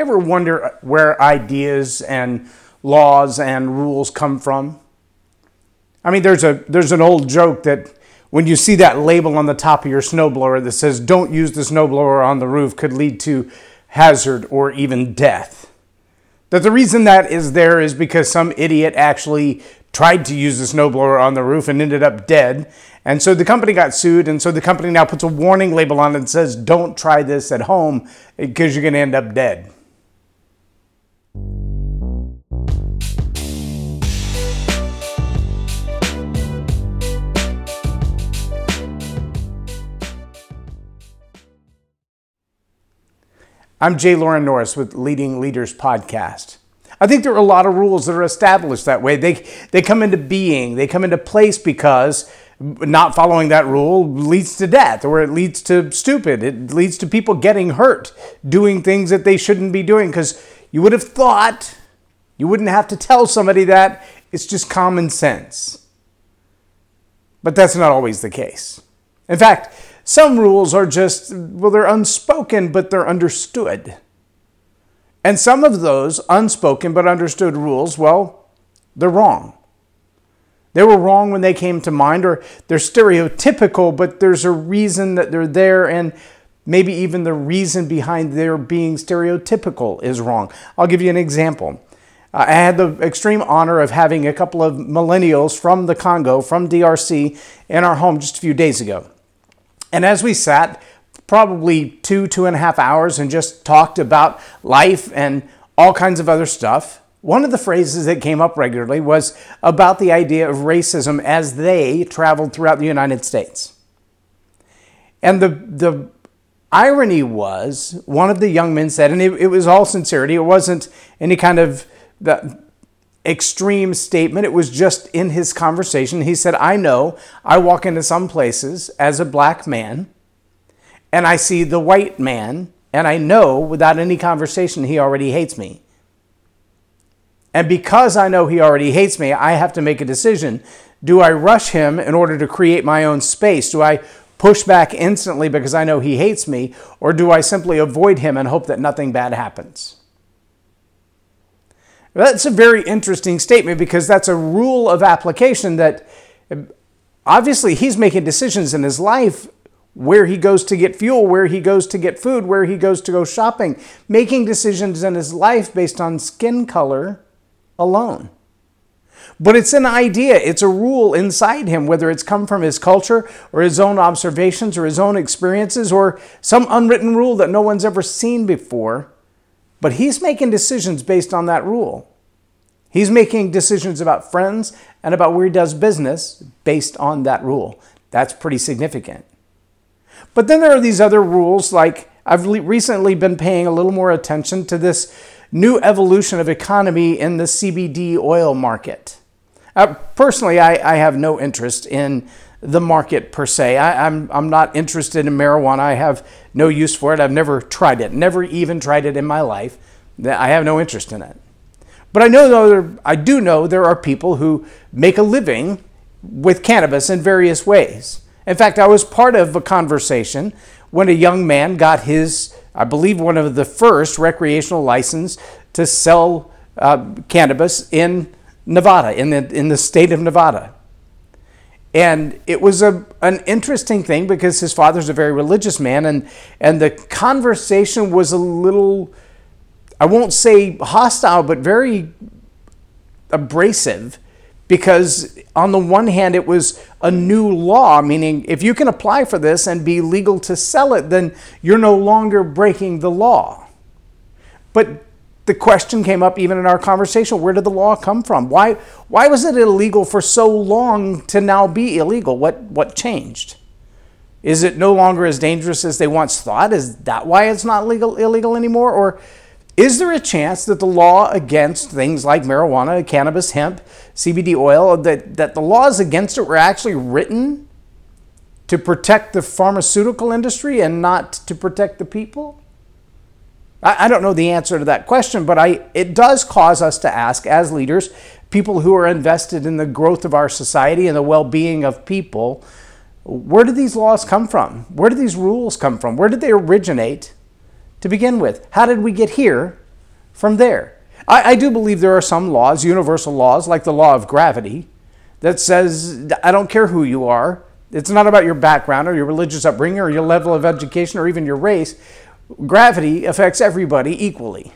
Ever wonder where ideas and laws and rules come from? I mean, there's a there's an old joke that when you see that label on the top of your snowblower that says "Don't use the snowblower on the roof," could lead to hazard or even death. That the reason that is there is because some idiot actually tried to use the snowblower on the roof and ended up dead. And so the company got sued, and so the company now puts a warning label on it and says, Don't try this at home because you're going to end up dead. I'm Jay Loren Norris with Leading Leaders Podcast. I think there are a lot of rules that are established that way. They, they come into being, they come into place because not following that rule leads to death or it leads to stupid. It leads to people getting hurt, doing things that they shouldn't be doing because you would have thought you wouldn't have to tell somebody that. It's just common sense. But that's not always the case. In fact, some rules are just, well, they're unspoken, but they're understood. And some of those unspoken but understood rules, well, they're wrong. They were wrong when they came to mind, or they're stereotypical, but there's a reason that they're there, and maybe even the reason behind their being stereotypical is wrong. I'll give you an example. Uh, I had the extreme honor of having a couple of millennials from the Congo, from DRC, in our home just a few days ago. And as we sat, probably two, two and a half hours, and just talked about life and all kinds of other stuff, one of the phrases that came up regularly was about the idea of racism as they traveled throughout the United States. And the, the irony was, one of the young men said, and it, it was all sincerity, it wasn't any kind of the extreme statement. It was just in his conversation. He said, I know I walk into some places as a black man and I see the white man, and I know without any conversation he already hates me. And because I know he already hates me, I have to make a decision. Do I rush him in order to create my own space? Do I push back instantly because I know he hates me? Or do I simply avoid him and hope that nothing bad happens? That's a very interesting statement because that's a rule of application that eh, obviously he's making decisions in his life where he goes to get fuel, where he goes to get food, where he goes to go shopping, making decisions in his life based on skin color alone. But it's an idea, it's a rule inside him, whether it's come from his culture or his own observations or his own experiences or some unwritten rule that no one's ever seen before. But he's making decisions based on that rule. He's making decisions about friends and about where he does business based on that rule. That's pretty significant. But then there are these other rules, like I've recently been paying a little more attention to this new evolution of economy in the CBD oil market. Uh, personally, I, I, have no interest in the market per se. I, I'm, I'm not interested in marijuana. I have no use for it. I've never tried it, never even tried it in my life. I have no interest in it. But I know there, I do know there are people who make a living with cannabis in various ways. In fact, I was part of a conversation when a young man got his, I believe, one of the first recreational license to sell uh, cannabis in Nevada, in the, in the state of Nevada. And it was a, an interesting thing because his father's a very religious man, and, and the conversation was a little, I won't say hostile, but very abrasive because on the one hand it was a new law meaning if you can apply for this and be legal to sell it then you're no longer breaking the law. But the question came up even in our conversation where did the law come from? Why why was it illegal for so long to now be illegal? What what changed? Is it no longer as dangerous as they once thought? Is that why it's not legal illegal anymore? Or is there a chance that the law against things like marijuana cannabis hemp cbd oil that, that the laws against it were actually written to protect the pharmaceutical industry and not to protect the people I, don't know the answer to that question, but I, it does cause us to ask, as leaders, people who are invested in the growth of our society and the well being of people, where did these laws come from? Where did these rules come from? Where did they originate to begin with? How did we get here from there. I, I do believe there are some laws, universal laws, like the law of gravity, that says, I don't care who you are. It's not about your background or your religious upbringing or your level of education or even your race. Gravity affects everybody equally.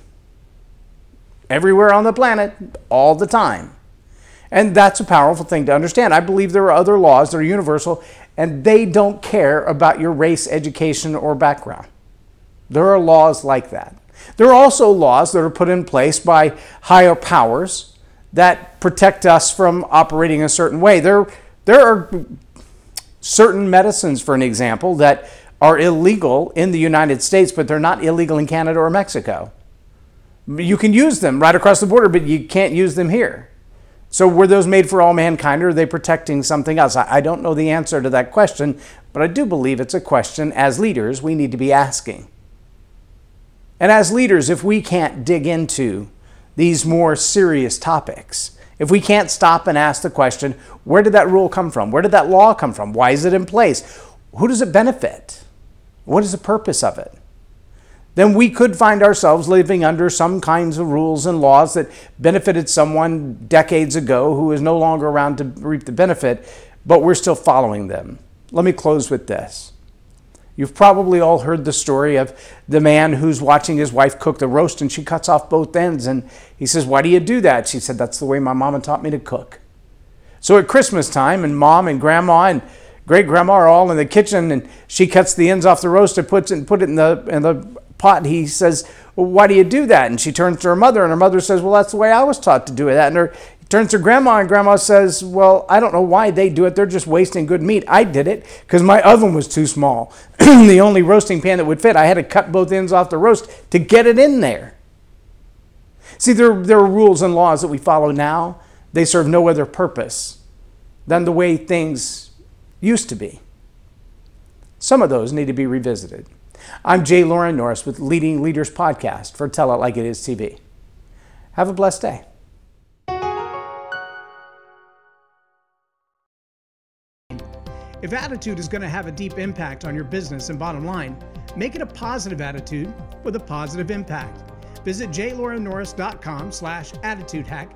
Everywhere on the planet, all the time. And that's a powerful thing to understand. I believe there are other laws that are universal and they don't care about your race, education, or background. There are laws like that. There are also laws that are put in place by higher powers that protect us from operating a certain way. There, there are certain medicines, for an example, that are illegal in the United States, but they're not illegal in Canada or Mexico. You can use them right across the border, but you can't use them here. So, were those made for all mankind, or are they protecting something else? I, don't know the answer to that question, but I do believe it's a question as leaders we need to be asking. And as leaders, if we can't dig into these more serious topics, if we can't stop and ask the question, where did that rule come from? Where did that law come from? Why is it in place? Who does it benefit? What is the purpose of it? Then we could find ourselves living under some kinds of rules and laws that benefited someone decades ago who is no longer around to reap the benefit, but we're still following them. Let me close with this. You've probably all heard the story of the man who's watching his wife cook the roast and she cuts off both ends. And he says, Why do you do that? She said, That's the way my mama taught me to cook. So at Christmas time, and mom and grandma and great grandma are all in the kitchen, and she cuts the ends off the roast and puts it and put it in the in the pot. He says, well, "Why do you do that?" And she turns to her mother, and her mother says, "Well, that's the way I was taught to do it." And her turns to grandma, and grandma says, Well, I don't know why they do it. They're just wasting good meat. I did it because my oven was too small. the only roasting pan that would fit, I had to cut both ends off the roast to get it in there. See, there, there are rules and laws that we follow now. They serve no other purpose than the way things used to be. Some of those need to be revisited. I'm Jay Loren Norris with Leading Leaders Podcast for Tell It Like It Is TV. Have a blessed day. If attitude is going to have a deep impact on your business and bottom line, make it a positive attitude with a positive impact. Visit jlorennorris.com slash attitude hack